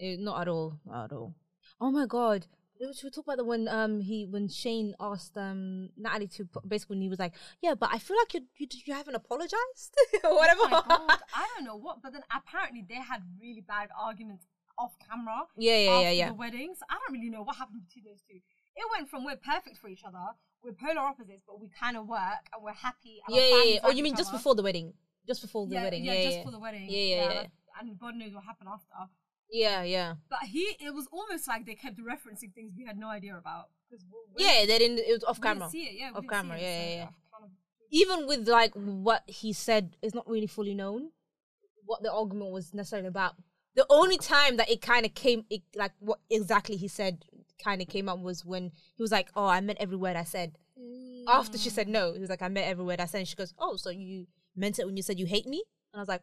eh, not at all. Not at all. Oh my god. Should we talk about the when um he when Shayne asked um Natalie to basically when he was like yeah but I feel like you you, you haven't apologized *laughs* or whatever Oh I don't know what, but then apparently they had really bad arguments off camera. yeah yeah yeah yeah The weddings. I don't really know what happened between those two. It went from we're perfect for each other, we're polar opposites, but we kind of work and we're happy. And yeah yeah, yeah. oh you mean just other. before the wedding just before the yeah, wedding Yeah, yeah just yeah for the wedding. Yeah, yeah, yeah. And God knows what happened after. yeah yeah But he, it was almost like they kept referencing things we had no idea about. Yeah they didn't it was off we didn't camera see it. Yeah, Off camera, it, yeah, so yeah, yeah. Kind of- even with like what he said is not really fully known what the argument was necessarily about the only time that it kind of came it, like what exactly he said kind of came up was when he was like oh i meant every word i said after she said no he was like i meant every word i said and she goes oh so you meant it when you said you hate me and i was like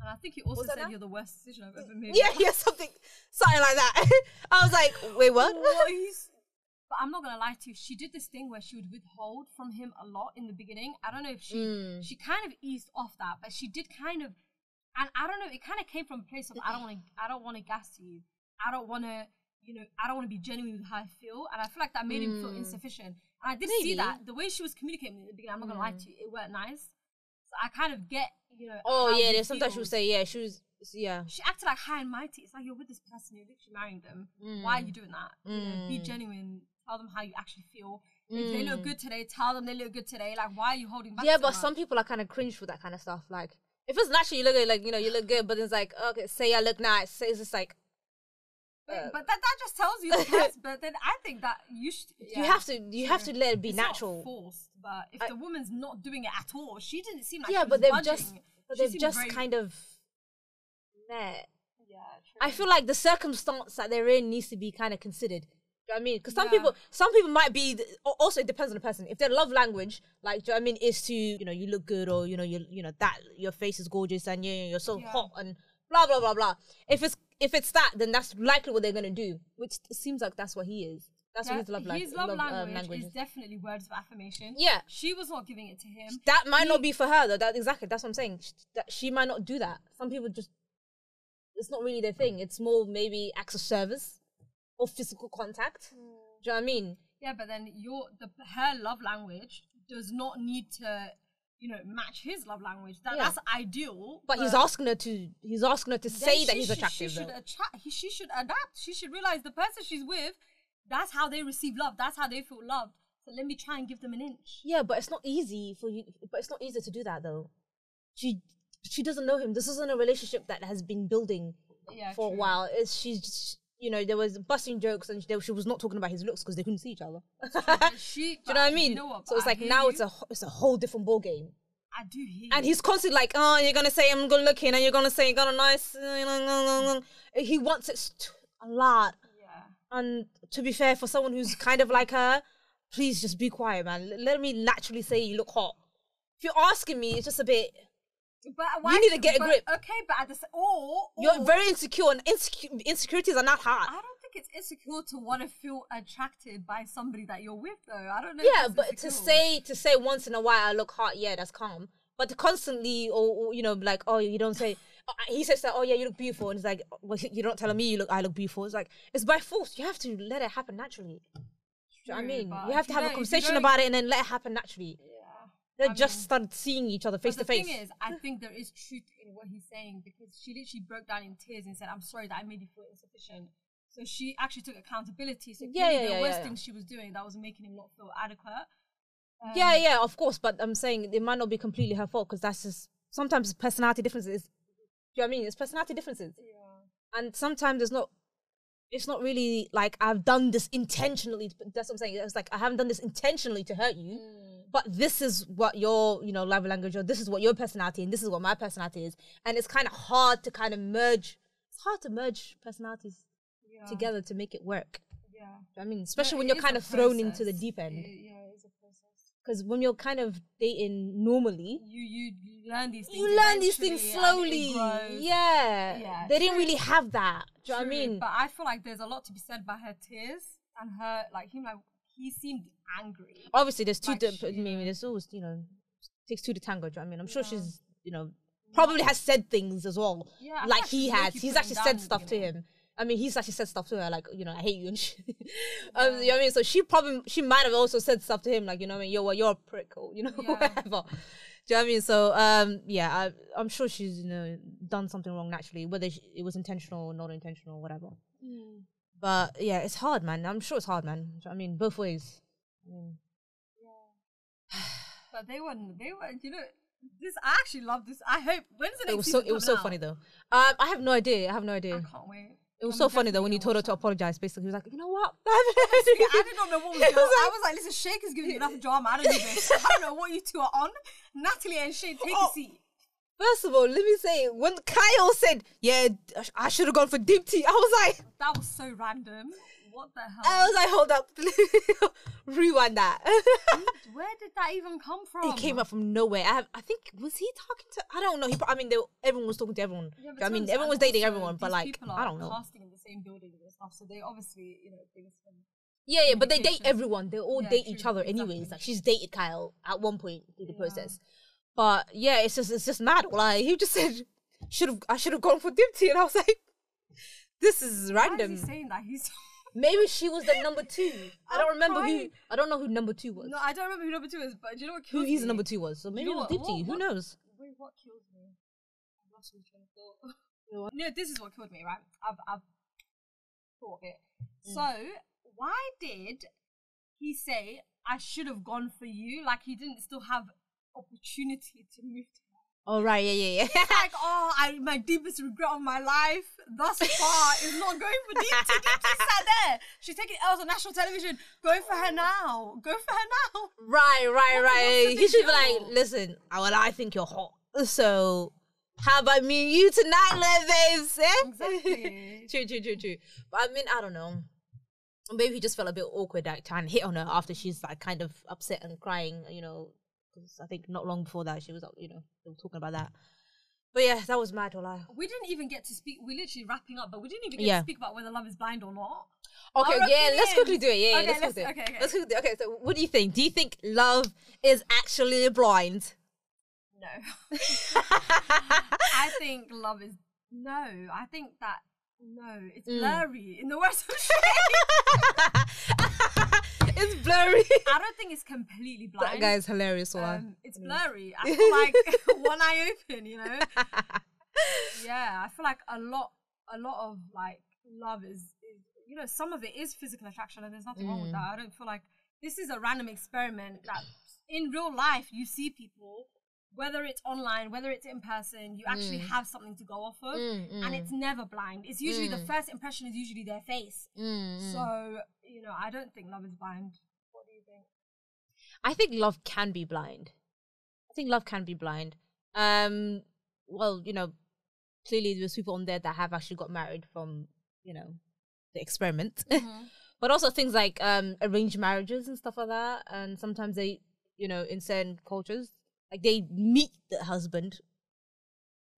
And I think he also Was that said you're the worst decision I've ever made. yeah *laughs* yeah something something like that *laughs* i was like wait what What? *laughs* But I'm not gonna lie to you. She did this thing where she would withhold from him a lot in the beginning. I don't know if she Mm. she kind of eased off that, but she did kind of, and I don't know. It kind of came from a place of I don't want to I don't want to gas you. I don't want to you know I don't want to be genuine with how I feel, and I feel like that made him feel Mm. insufficient. And I did Maybe. see that the way she was communicating in the beginning. I'm not gonna lie Mm. to you. It weren't nice. So I kind of get you know. oh yeah there's sometimes she would say yeah she was yeah She acted like high and mighty. It's like you're with this person, you're literally marrying them. Why are you doing that? You know, be Mm. genuine. Tell them how you actually feel. If they look Mm. good today, tell them they look good today. Like, why are you holding back? yeah, so but much? some people are kind of cringe for that kind of stuff. Like, if it's natural, you look good, like you know, you look good, but it's like, okay, say I look nice. Say it's just like, Uh, but that, that just tells you the *laughs* best. But then I think that you should. you have to you have to let it be It's natural. forced, but if I- the woman's not doing it at all, she didn't seem like yeah, she but they've budging. just but She they've just kind of met. Yeah, I feel like the circumstance that they're in needs to be kind of considered. Do you know what I mean? Because some Yeah. people, some people might be. Also, it depends on the person. If their love language, like, do you know what I mean, is to you know you look good or you know you you know that your face is gorgeous and you you're so Yeah. hot and blah blah blah blah. If it's if it's that, then that's likely what they're gonna do. Which seems like that's what he is. That's what his love, lang- his love, love, language, um, language is is. definitely words of affirmation. Yeah. she was not giving it to him. That might not be for her though. That exactly. That's what I'm saying. Sh- That she might not do that. Some people just. It's not really their thing. It's more maybe acts of service or physical contact. Do you know what I mean? Yeah, but then your the her love language does not need to, you know, match his love language. That Yeah. that's ideal. But he's asking her to. He's asking her to say that he's should- attractive. She should attract. He, she should adapt. She should realize the person she's with. That's how they receive love. That's how they feel loved. So let me try and give them an inch. Yeah, but it's not easy for you. But it's not easy to do that though. She she doesn't know him. This isn't a relationship that has been building Yeah, for a while. It's she's. You know, there was busting jokes, and she, she was not talking about his looks because they couldn't see each other. *laughs* She, *laughs* Do you know what I mean? You know what? so it's I like now you. it's a it's a whole different ball game. I do hear. And he's constantly like, oh, you're gonna say I'm good looking, and you're gonna say you got a nice. Uh, he wants it a lot. Yeah. And to be fair, for someone who's kind of like her, please just be quiet, man. Let me naturally say you look hot. If you're asking me, it's just a bit. But why need to get a grip. Okay, but at the s- or, You're very insecure, and insecure, insecurities are not hard. I don't think it's insecure to want to feel attracted by somebody that you're with, though. I don't know. Yeah, but to say to say once in a while I look hot, yeah, that's calm. But to constantly, or, or you know, like, oh, you don't say. uh, He says that, oh yeah, you look beautiful, and it's like, well, *laughs* you're not telling me you look, I look beautiful. It's like it's by force. You have to let it happen naturally. You what I mean? You have to have a you conversation about it and then let it happen naturally. Yeah. They I just mean- started seeing each other face to face. the thing is, I think there is truth in what he's saying because she literally broke down in tears and said, "I'm sorry that I made you feel insufficient." So she actually took accountability. So Yeah, yeah, there yeah, was yeah. things she was doing that was making him not feel adequate. Um, yeah, yeah, of course. But I'm saying it might not be completely her fault because that's just sometimes personality differences. Do you know what I mean? It's personality differences. yeah. and sometimes it's not it's not really like I've done this intentionally. That's what I'm saying. It's like I haven't done this intentionally to hurt you, but this is what your you know love language or this is what your personality and this is what my personality is, and it's kind of hard to kind of merge. It's hard to merge personalities Yeah. together to make it work. Yeah. I mean, especially Yeah, when you're kind of thrown into the deep end. It- yeah, it is a process. Because when you're kind of dating normally, You you you learn these things. you learn these things slowly. Yeah. Yeah, they didn't really have that. Do you know what I mean? But I feel like there's a lot to be said by her tears and her like him like he seemed angry. obviously there's two Like, I mean there's always you know takes two to tango do you know I mean? I'm sure Yeah. she's you know probably has said things as well Yeah, like he has. he's actually said stuff to him. I mean he's actually said stuff to her like you know I hate you and shit. *laughs* Um, you know what I mean? So she probably she might have also said stuff to him like you know what I mean? Yo well, you're a prick or you know *laughs* Yeah. whatever. Do you know what I mean? So um yeah I, I'm sure she's you know done something wrong naturally whether she, it was intentional or not intentional or whatever but yeah it's hard man I'm sure it's hard man Do you know what I mean both ways I mean, But they were they were you know this I actually love this. I hope when's the next it was so it was so out? funny though. Um, I have no idea. I have no I idea. can't wait. It was I'm so funny though when you told her gonna apologize. Basically, he was like, you know what? *laughs* I did not know what was *laughs* going on. I was like, listen, Shake is giving you enough *laughs* drama. I don't this. I don't know what you two are on. Natalie and Shake, take Oh. a seat. First of all, let me say when Kyle said, "Yeah, I should have gone for deep Deepti," I was like, That was so random. What the hell? I was like, hold up, *laughs* rewind that. Where did that even come from? it came up from nowhere. I have, I think was he talking to? I don't know. He, I mean, they, everyone was talking to everyone. Yeah, I mean, everyone was dating everyone, but like, I don't know. Casting in the same building and stuff, so they obviously, you know, things. Yeah, yeah, but they date everyone. They all Yeah, date true, each other exactly. anyways. Like she's dated Kyle at one point through the Yeah. process. But yeah, it's just it's just mad. Like he just said should have I should have gone for Deepti and I was *laughs* like this is why random. is he saying that? He's *laughs* Maybe she was the number two. I don't remember who. I don't know who number two was. no, I don't remember who number two is, but do you know what who his number two was. So maybe know it was Deepti. Who knows? Wait, what killed me? I've lost my train of thought. *laughs* no, this is what killed me, right? I've, I've thought of it. Mm. So, why did he say, I should have gone for you? Like he didn't still have opportunity to move to her. Oh right, yeah, yeah, yeah. like, *laughs* oh, I my deepest regret of my life thus far is not going for Deepti. Deepti sat there. She's taking L's on national television. Go for her now. Go for her now. right, right, what's right. He should be like, listen, I- well, I think you're hot. So how about me and you tonight, little babes? Eh? Exactly. true, true, true, true. But I mean, I don't know. Maybe he just felt a bit awkward like trying to hit on her after she's like kind of upset and crying, you know, because I think not long before that she was, you know, they were talking about that. But yeah, that was mad, Ola. We didn't even get to speak. We're literally wrapping up, but we didn't even get Yeah. to speak about whether love is blind or not. Okay, Our yeah, let's quickly do it. Yeah, Okay, let's, let's- do it. okay, okay. Let's quickly do it. Okay, so what do you think? Do you think love is actually blind? No. *laughs* I think love is no. I think that no, it's Mm. blurry in the worst of. *laughs* *laughs* it's blurry. I don't think it's completely blind. That guy's hilarious. Ola. um, it's blurry. I *laughs* feel like *laughs* one eye open, you know. *laughs* Yeah, I feel like a lot, a lot of like love is, is, you know, some of it is physical attraction, and there's nothing wrong with Mm. that. I don't feel like this is a random experiment that in real life you see people, whether it's online, whether it's in person, you actually Mm. have something to go off of, Mm, and mm, it's never blind. It's usually the Mm. first impression is usually their face. mm, mm. So you know, I don't think love is blind. What do you think? I think love can be blind. I think love can be blind. Um, well, you know, clearly there's people on there that have actually got married from, you know, the experiment. *laughs* but also things like um arranged marriages and stuff like that. And sometimes they, you know, in certain cultures, like they meet the husband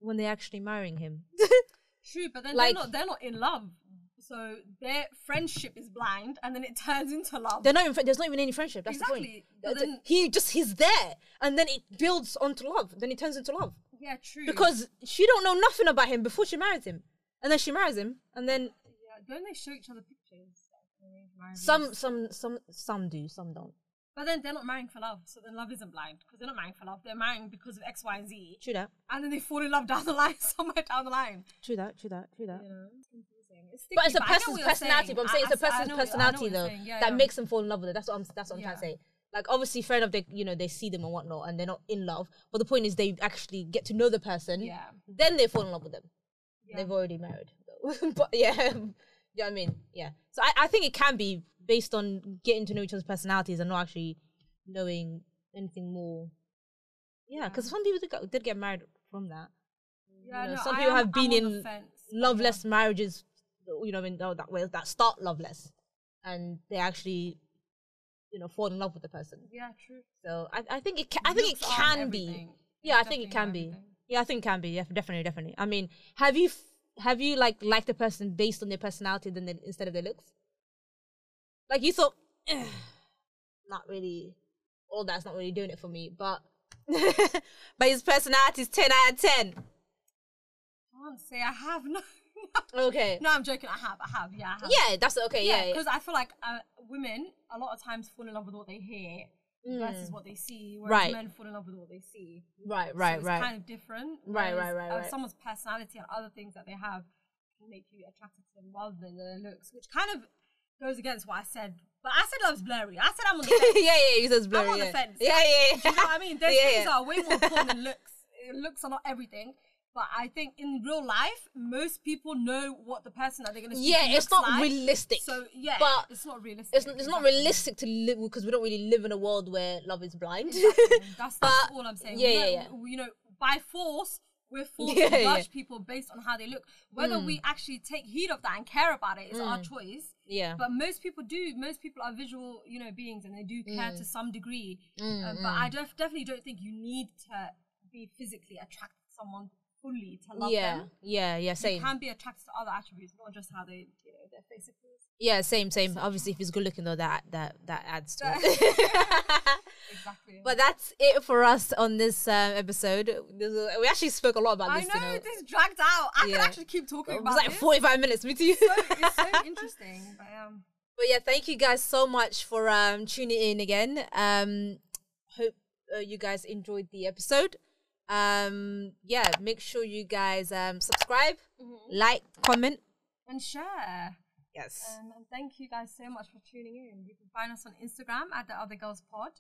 when they're actually marrying him. *laughs* True, but then Like- they're not they're not in love. So their friendship is blind and then it *laughs* turns into love. They're not even. There's not even any friendship. That's the point. he just he's there, and then it builds onto love. Then it turns into love. yeah, true. because she don't know nothing about him before she marries him, and then she marries him, and then yeah, don't they show each other pictures? like, arranged marriages? some some some some do, some don't. But then they're not marrying for love, so then love isn't blind because they're not marrying for love. They're marrying because of X, Y, and Z, True that. and then they fall in love down the line, *laughs* somewhere down the line. True that. True that. True that. You know, it's confusing. It's But it's a get person's personality. saying. But I'm saying it's a person's know know personality though. Yeah, that yeah. makes them fall in love with it. That's what I'm. That's what I'm trying to say. Like obviously, fair enough. They you know they see them and whatnot, and they're not in love. But the point is, they actually get to know the person. Yeah. Then they fall in love with them. Yeah. They've already married. *laughs* but yeah, *laughs* yeah. I mean, yeah. So I, I think it can be based on getting to know each other's personalities and not actually knowing anything more. Yeah, because Yeah. some people did, go, did get married from that. Yeah, you know, no, some I people am- have been in loveless marriages, you know, in oh, that way that start loveless, and they actually, you know, fall in love with the person. Yeah, yeah true. So I, I think it, ca- I think it can be. everything. Yeah, I think it can not be. Yeah, I think it can be. Yeah, definitely, definitely. I mean, have you f- have you like liked a person based on their personality than their, instead of their looks? Like you thought, *sighs* "Eh, not really. All that's not really doing it for me, but *laughs* but his personality is ten out of ten. I can't say I have. *laughs* No, Okay. no, I'm joking. I have. I have. Yeah, I have. Yeah, that's okay. Yeah, yeah. because I feel like uh, women a lot of times fall in love with what they hear versus what they see, whereas Mm. Right. men fall in love with what they see. Right, So right, it's right. kind of different. Right, right, right, uh, right. Someone's personality and other things that they have can make you attracted to them rather than their looks, which kind of goes against what I said. But I said love's blurry. I said I'm on the *laughs* fence. yeah, yeah. He says blurry. I'm on the fence. Yeah, yeah, yeah. Do you know what I mean? There's Yeah, *laughs* things yeah. are way more important than looks. Looks are not everything. But I think in real life, most people know what the person that they're going to Yeah, it's not realistic. So yeah, but it's not realistic. It's, it's not realistic to live because we don't really live in a world where love is blind. Exactly. *laughs* That's, that's all I'm saying. yeah, We yeah, don't- You know, by force, we're forced Yeah, to yeah. judge people based on how they look. Whether we mm. actually take heed of that and care about it is our mm. choice. Yeah. But most people do. Most people are visual, you know, beings, and they do care Mm. to some degree. Uh, but I def- definitely don't think you need to be physically attracted to someone fully to love yeah, them. yeah, yeah, You same. You can be attracted to other attributes, not just how they, you know, their appears. Yeah, same, same. Obviously, if he's good looking though, that that that adds to it. *laughs* *laughs* Exactly. but that's it for us on this um, episode. We actually spoke a lot about I this. know, you know, this dragged out. I Yeah. could actually keep talking about it was like this. forty-five minutes. Me too. it's so *laughs* interesting. But um, But yeah, thank you guys so much for um, tuning in again. Um, hope uh, you guys enjoyed the episode. Um, yeah, make sure you guys um, subscribe, like, comment. and share. Yes. Um, and thank you guys so much for tuning in. You can find us on Instagram at the Other Girls Pod.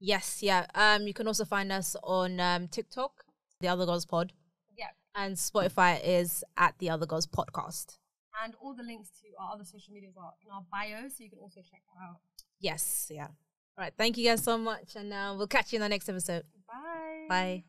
Yes, yeah. Um, you can also find us on um, TikTok, the Other Girls Pod, Yeah. and Spotify is at the Other Girls Podcast. And all the links to our other social medias are in our bio, so you can also check that out. Yes, yeah. All right. Thank you guys so much, and uh, we'll catch you in the next episode. Bye. Bye.